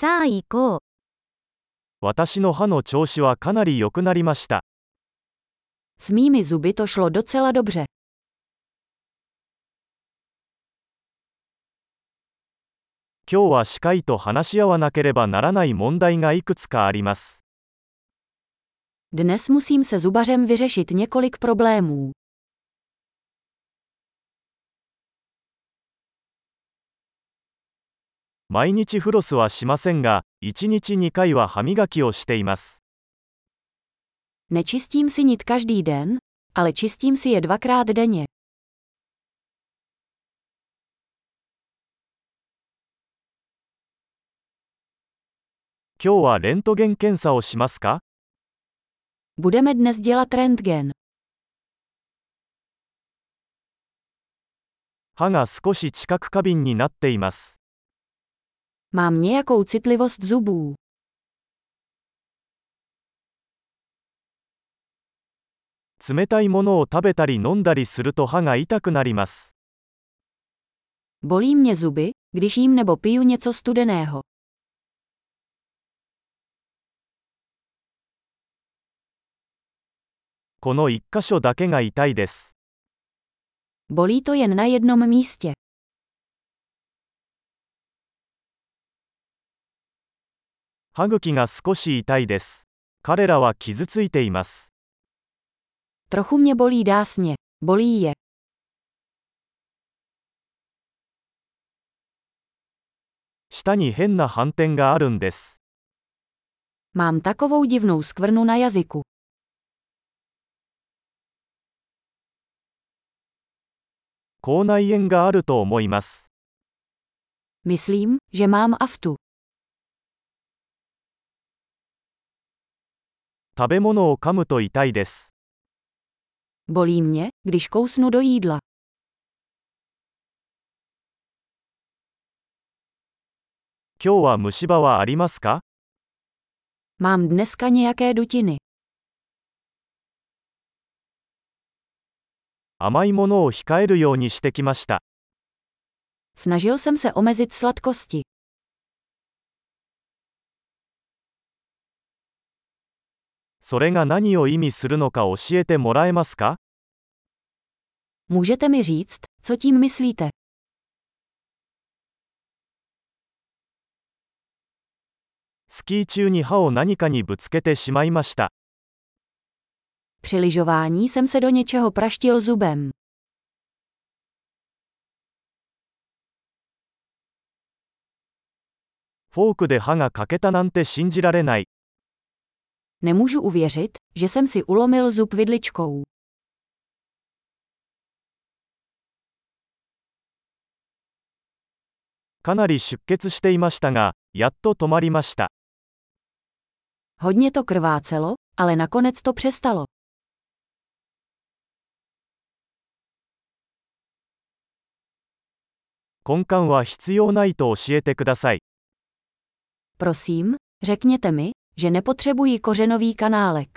さあ行こう。私の歯の調子はかなり良くなりました。S mými zuby to šlo docela dobře. 今日は歯科医と話し合わなければならない問題がいくつかあります。Dnes musím se zubařem vyřešit několik problémů. 毎日フロスはしませんが、1日2回は歯磨きをしています。Nečistím si nit každý den, ale čistím si je dvakrát denně. 今日はレントゲン検査をしますか Budeme dnes dělat rentgen. 歯が少し知覚過敏になっています。Mám nějakou citlivost zubů. 冷たいものを食べたり飲んだりすると歯が痛くなります。Bolí mě zuby, když jím nebo piju něco studeného. この1箇所だけが痛いです。Bolí to jen na jednom místě. 歯茎が少し痛いです。彼らは傷ついています。Trochu mě bolí dásně. Bolí je. 舌に変な斑点があるんです。Mám takovou divnou skvrnu na jazyku. 口内炎があると思います。Myslím, že mám aftu. 食べ物を噛むと痛いです。Bolí mě, když kousnu do jídla. 今日は虫歯はありますか Mám dneska nějaké dutiny. 甘いものを控えるようにしてきました。Snažil jsem se omezit sladkosti. それが何を意味するのか教えてもらえますか Můžete mi říct, co tím myslíte? スキー中に歯を何かにぶつけてしまいました。Při lyžování jsem se do něčeho praštil zubem. フォークで歯が欠けたなんて信じられない。Nemůžu uvěřit, že jsem si ulomil zub vidličkou. かなり出血していましたが、やっと止まりました。 Hodně to krvácelo, ale nakonec to přestalo. 根幹は必要ないと教えてください。 Prosím, řekněte mi, že nepotřebuji kořenový kanálek.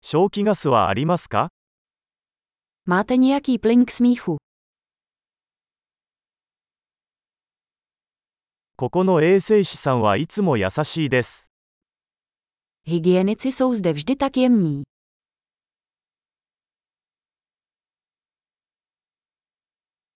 正気ガスはありますか Máte nějaký plyn k smíchu? ここの衛生士さんはいつも優しいです。 Hygienici jsou zde vždy tak jemní.